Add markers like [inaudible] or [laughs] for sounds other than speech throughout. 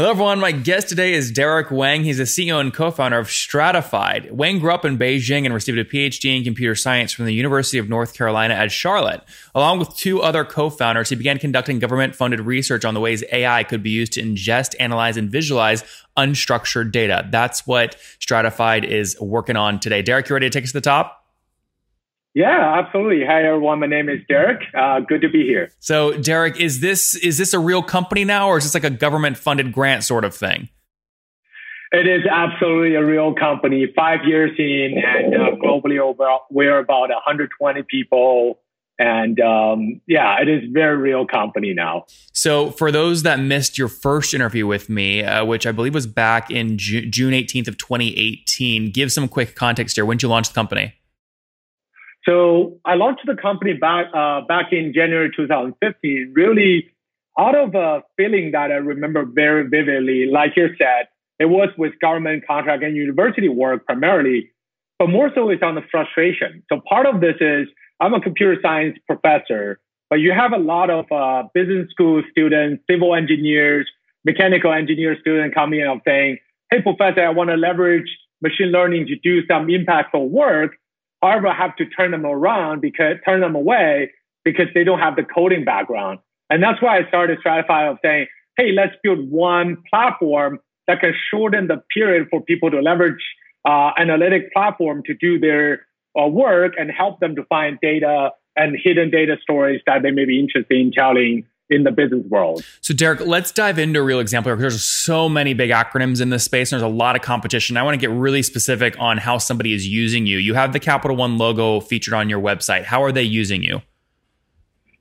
Hello, everyone. My guest today is Derek Wang. He's the CEO and co founder of Stratifyd. Wang grew up in Beijing and received a PhD in computer science from the University of North Carolina at Charlotte. Along with two other co founders, he began conducting government funded research on the ways AI could be used to ingest, analyze, and visualize unstructured data. That's what Stratifyd is working on today. Derek, you ready to take us to the top? Yeah, absolutely. Hi everyone. My name is Derek. Uh, good to be here. So, Derek, is this is this a real company now, or is this like a government funded grant sort of thing? It is absolutely a real company. Five years in, and uh, globally over, we're about 120 people. And um, yeah, it is very real company now. So, for those that missed your first interview with me, uh, which I believe was back in Ju- June 18th of 2018, give some quick context here. When did you launch the company? So I launched the company back uh, back in January 2015, really out of a feeling that I remember very vividly. Like you said, it was with government contract and university work primarily, but more so it's on the frustration. So part of this is I'm a computer science professor, but you have a lot of uh, business school students, civil engineers, mechanical engineer students coming in and saying, "Hey, professor, I want to leverage machine learning to do some impactful work." However, have to turn them around because turn them away because they don't have the coding background. And that's why I started Stratify of saying, hey, let's build one platform that can shorten the period for people to leverage uh, analytic platform to do their uh, work and help them to find data and hidden data stories that they may be interested in telling in the business world. So, Derek, let's dive into a real example because there's so many big acronyms in this space. And there's a lot of competition. I want to get really specific on how somebody is using you. You have the Capital One logo featured on your website. How are they using you?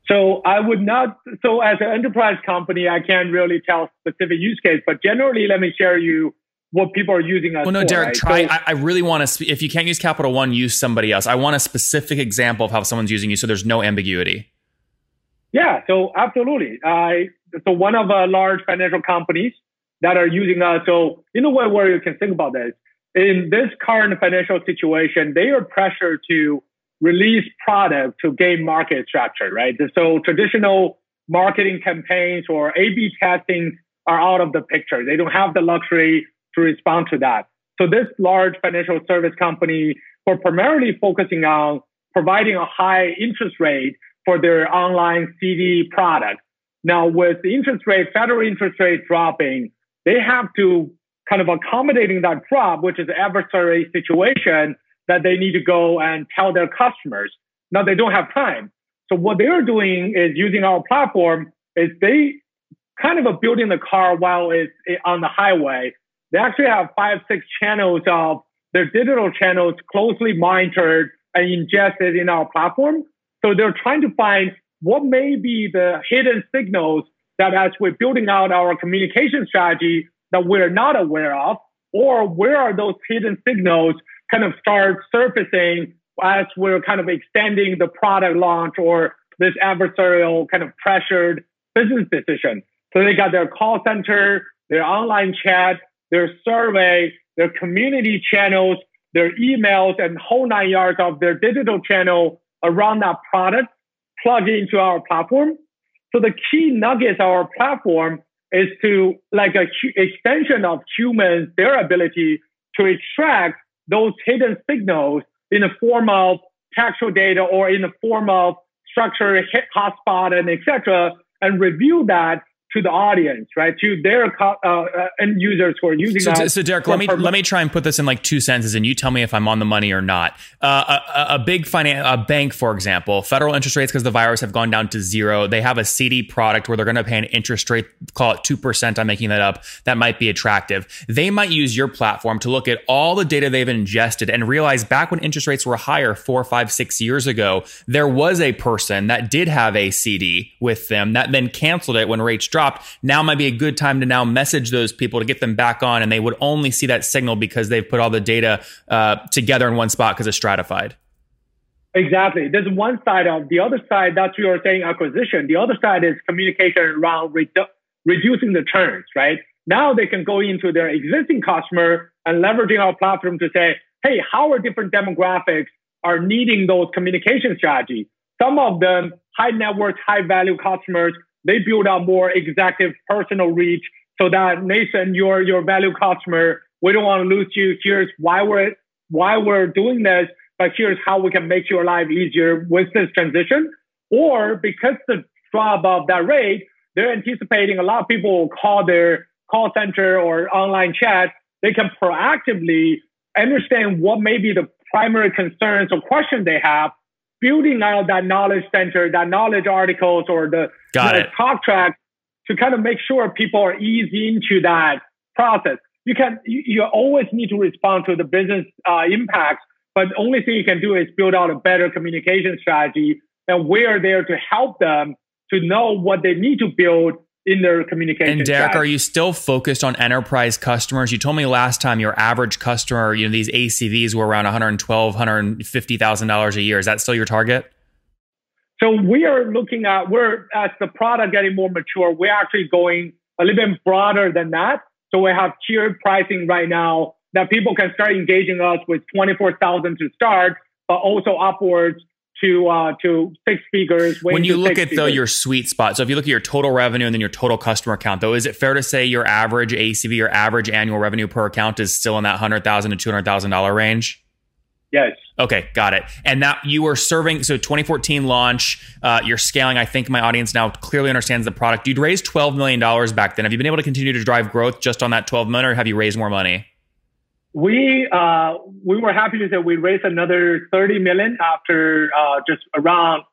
So I would not. So as an enterprise company, I can't really tell specific use case, but generally, let me share you what people are using us. Well, no, for, Derek, right? try. So, I, I, really want to. If you can't use Capital One, use somebody else. I want a specific example of how someone's using you, so there's no ambiguity. Yeah, so absolutely. I so one of a large financial companies that are using us. So in a way where you can think about this, in this current financial situation, they are pressured to release product to gain market structure, right? So traditional marketing campaigns or A/B testing are out of the picture. They don't have the luxury to respond to that. So this large financial service company, for primarily focusing on providing a high interest rate for their online CD product. Now, with the interest rate, federal interest rate dropping, they have to kind of accommodating that drop, which is an adversary situation that they need to go and tell their customers. Now they don't have time. So what they're doing is using our platform is they kind of are building the car while it's on the highway. They actually have five, six channels of their digital channels closely monitored and ingested in our platform. So they're trying to find what may be the hidden signals that as we're building out our communication strategy that we're not aware of, or where are those hidden signals kind of start surfacing as we're kind of extending the product launch or this adversarial kind of pressured business decision. So they got their call center, their online chat, their survey, their community channels, their emails, and whole nine yards of their digital channel around that product plug into our platform. So the key nugget of our platform is to like a extension of humans, their ability to extract those hidden signals in the form of textual data or in the form of structured hit hotspot and etc. and review that to the audience, right? To their uh, uh, end users who are using so, that. So, Derek, let me let me try and put this in like two sentences, and you tell me if I'm on the money or not. Uh, a, a, big finance, a bank, for example, federal interest rates because the virus have gone down to zero. They have a CD product where they're going to pay an interest rate, call it two percent. I'm making that up. That might be attractive. They might use your platform to look at all the data they've ingested and realize back when interest rates were higher, four, five, six years ago, there was a person that did have a CD with them that then canceled it when rates dropped dropped. Now might be a good time to now message those people to get them back on, and they would only see that signal because they've put all the data uh, together in one spot because it's stratified. Exactly. There's one side of the other side. That's what you're saying acquisition. The other side is communication around redu- reducing the churns. Right now, they can go into their existing customer and leveraging our platform to say, "Hey, how are different demographics are needing those communication strategies? Some of them high net worth, high value customers they build out more executive personal reach so that Nathan, your your value customer, we don't want to lose you. Here's why we're why we're doing this, but here's how we can make your life easier with this transition. Or because the drop of that rate, they're anticipating a lot of people will call their call center or online chat. They can proactively understand what may be the primary concerns or questions they have, building out that knowledge center, that knowledge articles or the, Got the it. talk track to kind of make sure people are eased into that process. You can you, you always need to respond to the business uh, impacts, but the only thing you can do is build out a better communication strategy, and we're there to help them to know what they need to build in their communication. And Derek, are you still focused on enterprise customers? You told me last time your average customer, you know, these ACVs were around 112, 150 thousand dollars a year. Is that still your target? So we are looking at we're as the product getting more mature, we're actually going a little bit broader than that. So we have tiered pricing right now that people can start engaging us with twenty four thousand to start, but also upwards to uh, to six figures. When you look at though your sweet spot, so if you look at your total revenue and then your total customer count, though, is it fair to say your average ACV, your average annual revenue per account, is still in that hundred thousand to two hundred thousand dollar range? yes, Okay, got it. And now you were serving, so 2014 launch, uh, you're scaling. I think my audience now clearly understands the product. You'd raised $12 million back then. Have you been able to continue to drive growth just on that 12 million or have you raised more money? We uh, we were happy to say we raised another thirty million after uh, just around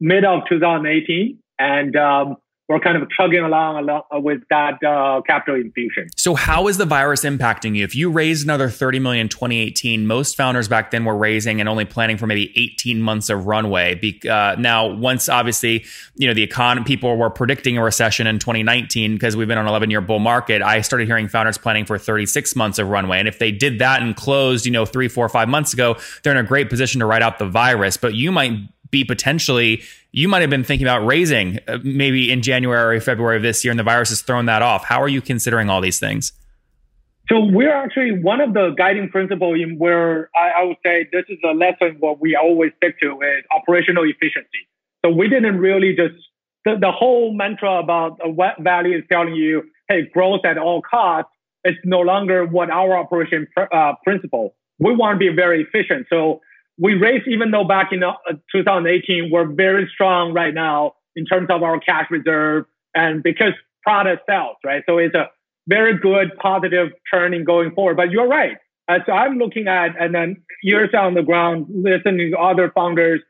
mid of 2018, and um, we're kind of chugging along, along with that uh, capital infusion. So how is the virus impacting you? If you raised another 30 million in 2018, most founders back then were raising and only planning for maybe 18 months of runway. Be, uh, now, once obviously, you know, the economy, people were predicting a recession in 2019 because we've been on an 11 year bull market. I started hearing founders planning for 36 months of runway. And if they did that and closed, you know, three, four, five months ago, they're in a great position to ride out the virus. But you might be potentially you might have been thinking about raising uh, maybe in January or February of this year and the virus has thrown that off. How are you considering all these things? So we're actually one of the guiding principles in where I, I would say this is a lesson what we always stick to is operational efficiency. So we didn't really just the, the whole mantra about what value is telling you, hey, growth at all costs. It's no longer what our operation pr- uh, principle. We want to be very efficient. So we raised, even though back in uh, 2018, we're very strong right now in terms of our cash reserve and because product sells, right? So it's a very good positive turning going forward. But you're right. As I'm looking at, and then years on the ground, listening to other founders,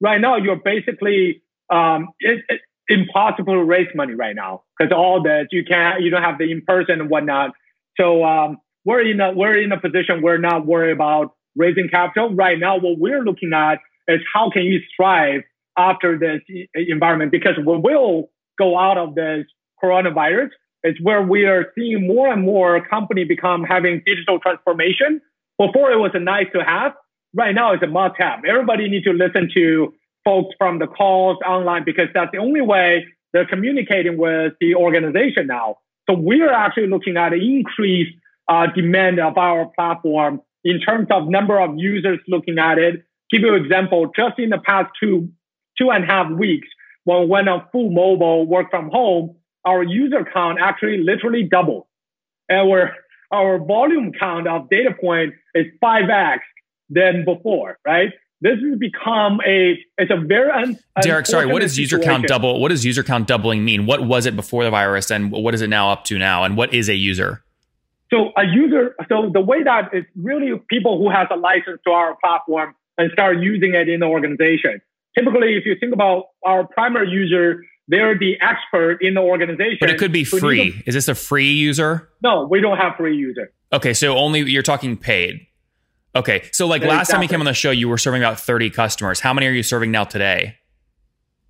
right now you're basically um, it, it, impossible to raise money right now because all that you can't, you don't have the in person and whatnot. So um, we're in a we're in a position we're not worried about raising capital right now. What we're looking at is how can you thrive after this environment because we will go out of this coronavirus it's where we are seeing more and more company become having digital transformation. Before it was a nice to have. Right now it's a must have. Everybody needs to listen to folks from the calls online because that's the only way they're communicating with the organization now. So we are actually looking at an increased uh, demand of our platform in terms of number of users looking at it. Give you an example, just in the past two, two and a half weeks, when we went on full mobile work from home, our user count actually literally doubled. And we're, our volume count of data point is 5x than before, right? This has become a, it's a very un, Derek, sorry, what does user situation. count double? What does user count doubling mean? What was it before the virus and what is it now up to now? And what is a user? So a user, so the way that it's really people who has a license to our platform and start using it in the organization. Typically, if you think about our primary user, they're the expert in the organization. But it could be free. Is this a free user? no, we don't have free user. Okay, so only you're talking paid. Okay, so like last time you came on the show, you were serving about 30 customers. How many are you serving now today?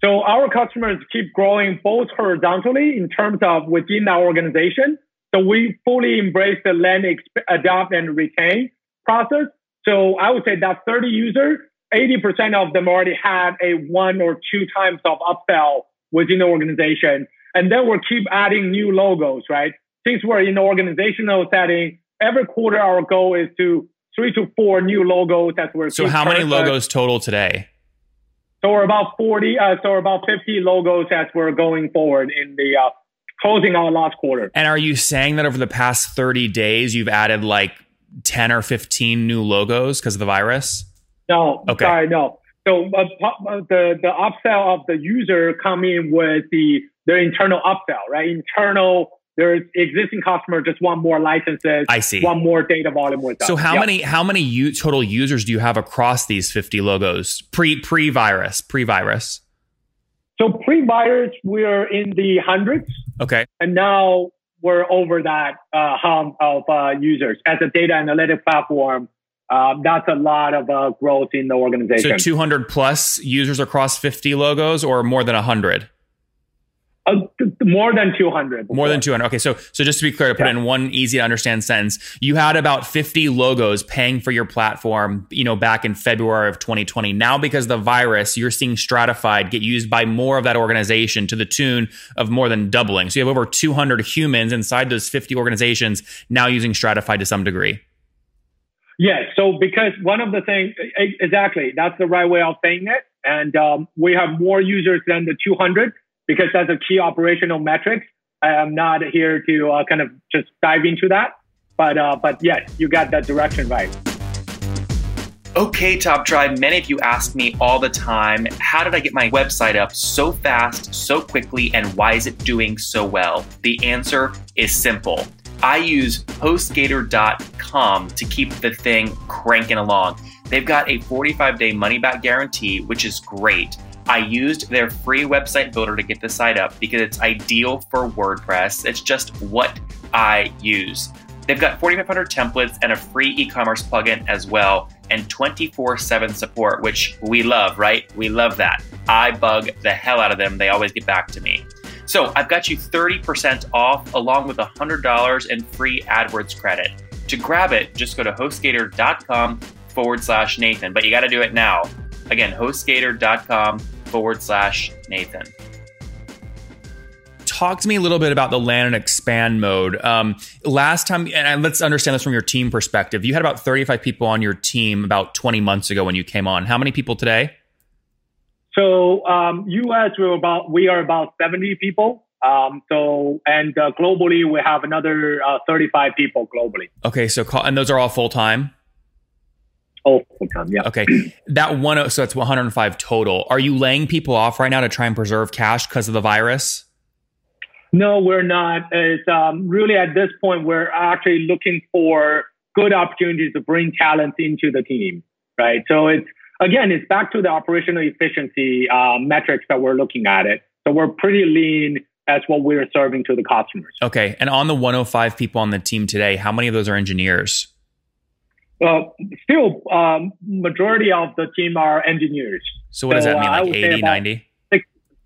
So our customers keep growing both horizontally in terms of within our organization. So we fully embrace the land, exp- adopt, and retain process. So I would say that 30 users, 80% of them already had a one or two times of upsell within the organization. And then we'll keep adding new logos, right? Since we're in the organizational setting, every quarter our goal is to three to four new logos that we're So how many logos total today? so we're about 40, uh, so we're about 50 logos as we're going forward in the uh, closing our last quarter. And are you saying that over the past 30 days, you've added like 10 or 15 new logos because of the virus? No, Okay. sorry, no. So uh, uh, the the upsell of the user come in with the their internal upsell, right? Internal, their existing customer just want more licenses, I see. want more data volume with us. So how Yep. many how many u- total users do you have across these 50 logos pre pre virus pre virus? So pre-virus, we're in the hundreds, Okay. and now we're over that uh, hum of uh, users as a data analytic platform. Um, that's a lot of uh, growth in the organization. So organization. 200 plus users across 50 logos or more than 100? Uh, more than 200. More than 200. Okay, so so just to be clear, to put it in one easy to understand sentence, you had about 50 logos paying for your platform, you know, back in February of 2020. Now because of the virus, you're seeing Stratifyd get used by more of that organization to the tune of more than doubling. So you have over 200 humans inside those 50 organizations now using Stratifyd to some degree. Yes. So because one of the things, exactly, that's the right way of saying it. And um, we have more users than the 200 because that's a key operational metric. I am not here to uh, kind of just dive into that. But, uh, but yes, you got that direction right. Okay, Top Tribe, many of you ask me all the time how did I get my website up so fast, so quickly, and why is it doing so well? The answer is simple. I use HostGator.com to keep the thing cranking along. They've got a 45 day money back guarantee, which is great. I used their free website builder to get the site up because it's ideal for WordPress. It's just what I use. They've got 4,500 templates and a free e commerce plugin as well, and 24 7 support, which we love, right? We love that. I bug the hell out of them. They always get back to me. So I've got you 30% off along with $100 in free AdWords credit. To grab it, just go to hostgator.com forward slash Nathan, but you got to do it now. Again, hostgator.com forward slash Nathan. talk to me a little bit about the land and expand mode. Um, last time, and let's understand this from your team perspective. You had about 35 people on your team about 20 months ago when you came on. How many people today? So um, US, we're about, we are about 70 people. Um, so, and uh, globally, we have another uh, 35 people globally. Okay, so call, and those are all full time. Oh, yeah. Okay, that one, so that's 105 total. Are you laying people off right now to try and preserve cash because of the virus? No, we're not. It's um, really at this point, we're actually looking for good opportunities to bring talent into the team, right? So it's, again, it's back to the operational efficiency uh, metrics that we're looking at it. So we're pretty lean as what we're serving to the customers. Okay, and on the 105 people on the team today, how many of those are engineers? Well, still, um, majority of the team are engineers. So what does So, that mean? Like would 80, 90?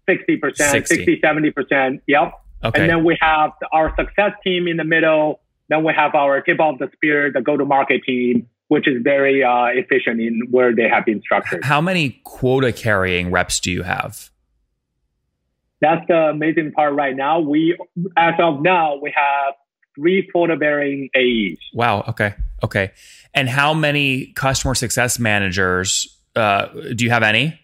60%, 60. 60, 70%. Yep. Okay. And then we have our success team in the middle. Then we have our tip of the spear, the go-to-market team, which is very uh, efficient in where they have been structured. How many quota carrying reps do you have? That's the amazing part right now. We, as of now, we have three quota-bearing AEs. Wow. Okay. Okay. And how many customer success managers uh, do you have any?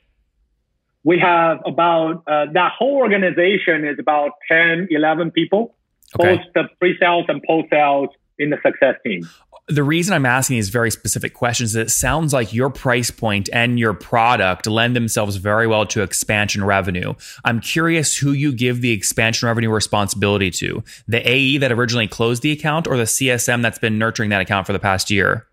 We have about, uh, that whole organization is about 10, 11 people, Okay. both the pre-sales and post-sales in the success team. The reason I'm asking these very specific questions is it sounds like your price point and your product lend themselves very well to expansion revenue. I'm curious who you give the expansion revenue responsibility to the AE that originally closed the account or the CSM that's been nurturing that account for the past year?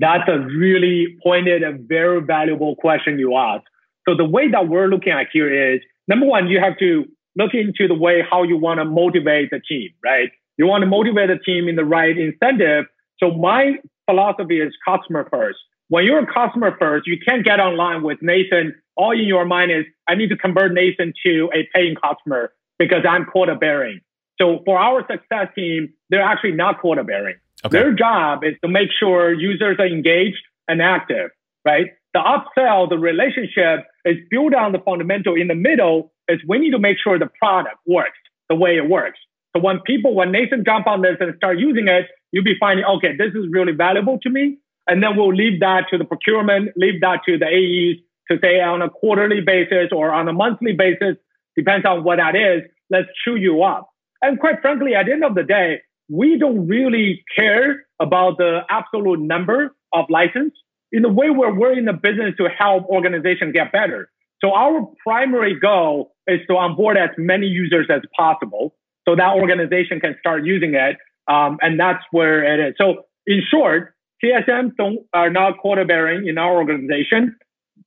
That's a really pointed and very valuable question you asked. So the way that we're looking at here is number one, you have to look into the way how you want to motivate the team, right? You want to motivate the team in the right incentive. So my philosophy is customer first. When you're a customer first, you can't get online with Nathan. All in your mind is, I need to convert Nathan to a paying customer because I'm quota bearing. So for our success team, they're actually not quota bearing. Okay. Their job is to make sure users are engaged and active, right? The upsell, the relationship is built on the fundamental in the middle is we need to make sure the product works the way it works. So when people, when Nathan jump on this and start using it, you'll be finding, okay, this is really valuable to me. And then we'll leave that to the procurement, leave that to the AEs to say on a quarterly basis or on a monthly basis, depends on what that is. Let's chew you up. And quite frankly, at the end of the day, we don't really care about the absolute number of license in the way where we're in the business to help organizations get better. So our primary goal is to onboard as many users as possible so that organization can start using it. Um, and that's where it is. So in short, CSMs don't, are not quota bearing in our organization.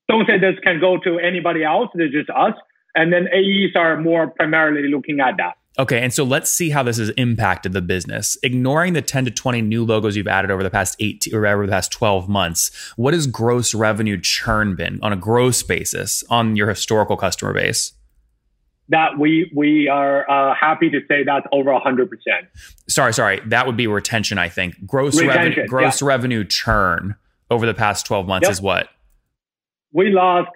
Don't say this can go to anybody else. It's just us. And then AEs are more primarily looking at that. Okay, and so let's see how this has impacted the business. Ignoring the 10 to 20 new logos you've added over the past 8 or over the past 12 months, what has gross revenue churn been on a gross basis on your historical customer base? That we we are uh, happy to say that's over 100%. Sorry, sorry, that would be retention, I think. Gross Retention, revenue gross yeah. revenue churn over the past 12 months Yep. is what? We lost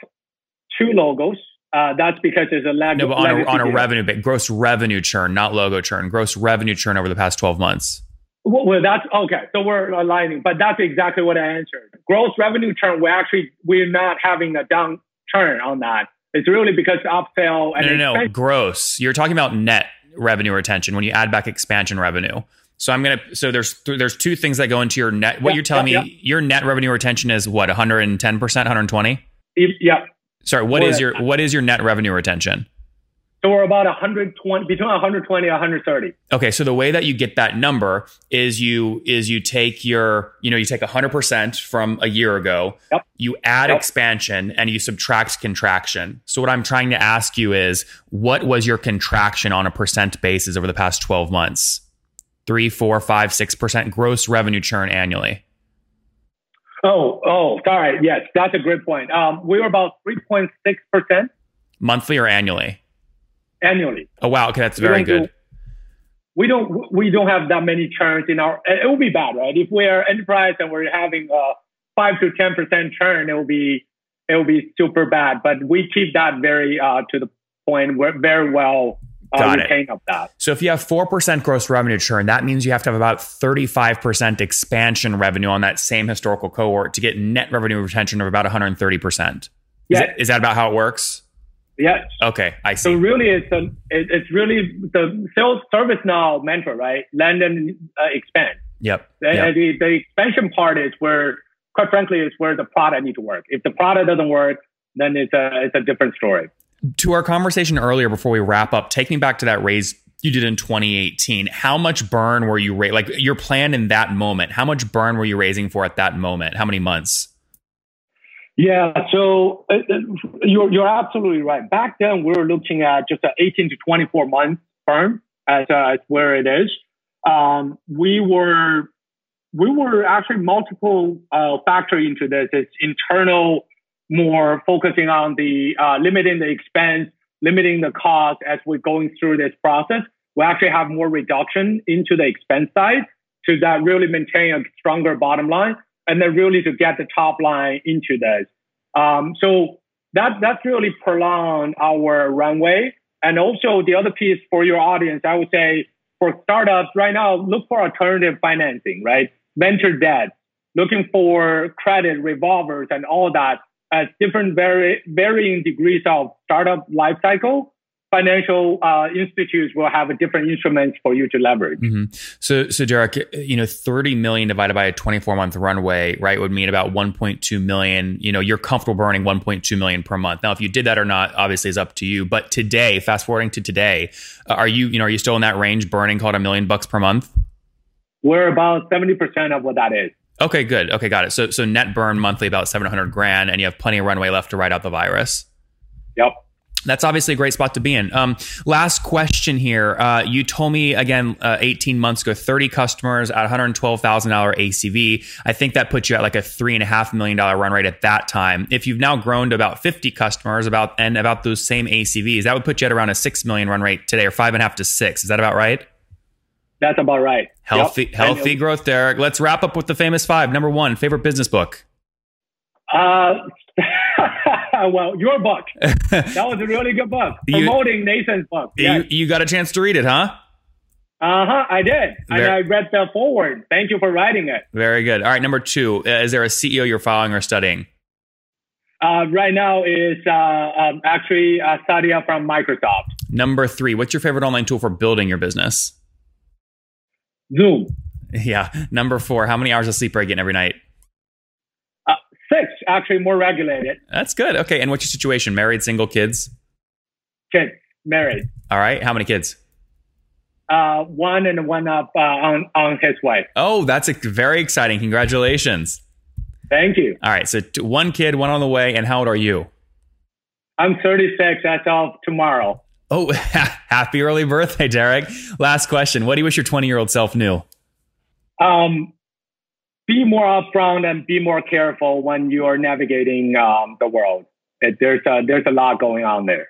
two logos. Uh, that's because there's a lag. No, but on a, on a revenue base, gross revenue churn, not logo churn. Gross revenue churn over the past 12 months. Well, well, that's okay. So we're aligning, but that's exactly what I answered. Gross revenue churn, we're actually we're not having a downturn on that. It's really because upsell and No, no, no. Gross. You're talking about net revenue retention when you add back expansion revenue. So I'm gonna. So there's th- there's two things that go into your net. What Yeah, you're telling yeah, me, your net revenue retention is what 110 percent, 120. If- yeah. Sorry, what is your what is your net revenue retention? So we're about 120 between 120 and 130. Okay, so the way that you get that number is you is you take your you know you take 100% from a year ago, Yep. you add Yep. expansion and you subtract contraction. So what I'm trying to ask you is what was your contraction on a percent basis over the past 12 months? Three, four, five, six percent gross revenue churn annually. Oh, oh, sorry. Yes, that's a great point. Um, we were about 3.6 percent Monthly or annually? annually. Oh wow, okay, that's very good. do- we don't we don't have that many churns in our. It will be bad, right? If we're enterprise and we're having a five to ten percent churn, it will be it will be super bad. But we keep that very uh, to the point. We're very well uh, Got it. retained of that. So if you have 4% gross revenue churn, that means you have to have about 35% expansion revenue on that same historical cohort to get net revenue retention of about 130%. Is, that- is that about how it works? Yes. Okay, I see. So really, it's a, it, it's really the sales service now mentor, right? Land and uh, expand. Yep. The, yep. the, the expansion part is where, quite frankly, is where the product needs to work. If the product doesn't work, then it's a it's a different story. To our conversation earlier before we wrap up, take me back to that raise you did in 2018. How much burn were you ra- like your plan in that moment? How much burn were you raising for at that moment? How many months? Yeah, so uh, uh, you're you're absolutely right. Back then, we were looking at just an 18 to 24 month firm as, uh, as where it is. Um, we were we were actually multiple uh, factor into this. It's internal, more focusing on the uh, limiting the expense, limiting the cost as we're going through this process. We actually have more reduction into the expense side to that really maintain a stronger bottom line and then really to get the top line into this. Um, so that that's really prolonged our runway. And also the other piece for your audience, I would say for startups right now, look for alternative financing, right? Venture debt, looking for credit revolvers and all that at different vari- varying degrees of startup life cycle. Financial uh, institutes will have a different instruments for you to leverage. hmm So, so Derek, you know, 30 million divided by a 24 month runway, right, would mean about 1.2 million. You know, you're comfortable burning 1.2 million per month. Now, if you did that or not, obviously is up to you. But today, fast forwarding to today, uh, are you, you know, are you still in that range burning called a million bucks per month? We're about 70% of what that is. Okay, good. Okay, got it. So, so net burn monthly about 700 grand and you have plenty of runway left to ride out the virus. Yep. That's obviously a great spot to be in. Um, last question here. Uh, you told me again uh, 18 months ago, 30 customers at $112,000 ACV. I think that puts you at like a three and a half million dollar run rate at that time. If you've now grown to about 50 customers, about and about those same ACVs, that would put you at around a six million run rate today, or five and a half to six. Is that about right? That's about right. Healthy, Yep. healthy And, growth, Derek. Let's wrap up with the famous five. Number one, favorite business book. Uh, [laughs] well, your book. [laughs] That was a really good book. You- Promoting Nathan's book. Yes. You, you got a chance to read it, huh? Uh huh. I did, and Ver- I read the forward. Thank you for writing it. Very good. All right, number two. Uh, is there a CEO you're following or studying? Uh, right now is uh, um, actually uh, Satya from Microsoft. Number three, what's your favorite online tool for building your business? Zoom. Yeah. Number four, how many hours of sleep are you getting every night? Uh, six, actually more regulated. That's good. Okay. And what's your situation? Married, single, kids? Kids, married. All right. How many kids? Uh, one and one up uh, on on his wife. Oh, that's a, very exciting. Congratulations. Thank you. All right. So t- one kid, one on the way. And how old are you? I'm 36 as of tomorrow. Oh, [laughs] happy early birthday, Derek. Last question. What do you wish your 20 year old self knew? Um, be more upfront and be more careful when you are navigating um, the world. There's a, there's a lot going on there.